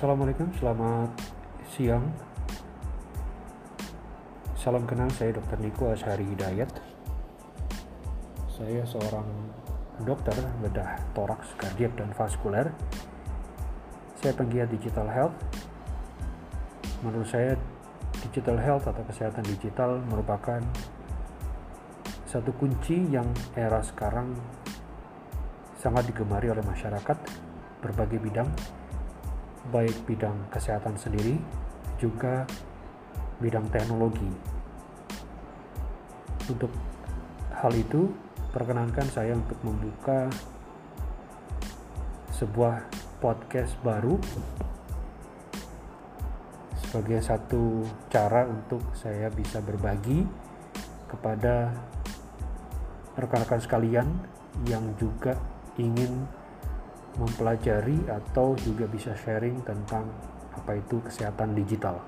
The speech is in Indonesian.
Assalamualaikum, selamat siang. Salam kenal, saya Dr. Niko Ashari Hidayat. Saya seorang dokter bedah toraks, kardiak, dan vaskuler. Saya penggiat digital health. Menurut saya, digital health atau kesehatan digital merupakan satu kunci yang era sekarang sangat digemari oleh masyarakat berbagai bidang baik bidang kesehatan sendiri juga bidang teknologi. Untuk hal itu, perkenankan saya untuk membuka sebuah podcast baru sebagai satu cara untuk saya bisa berbagi kepada rekan-rekan sekalian yang juga ingin mempelajari atau juga bisa sharing tentang apa itu kesehatan digital.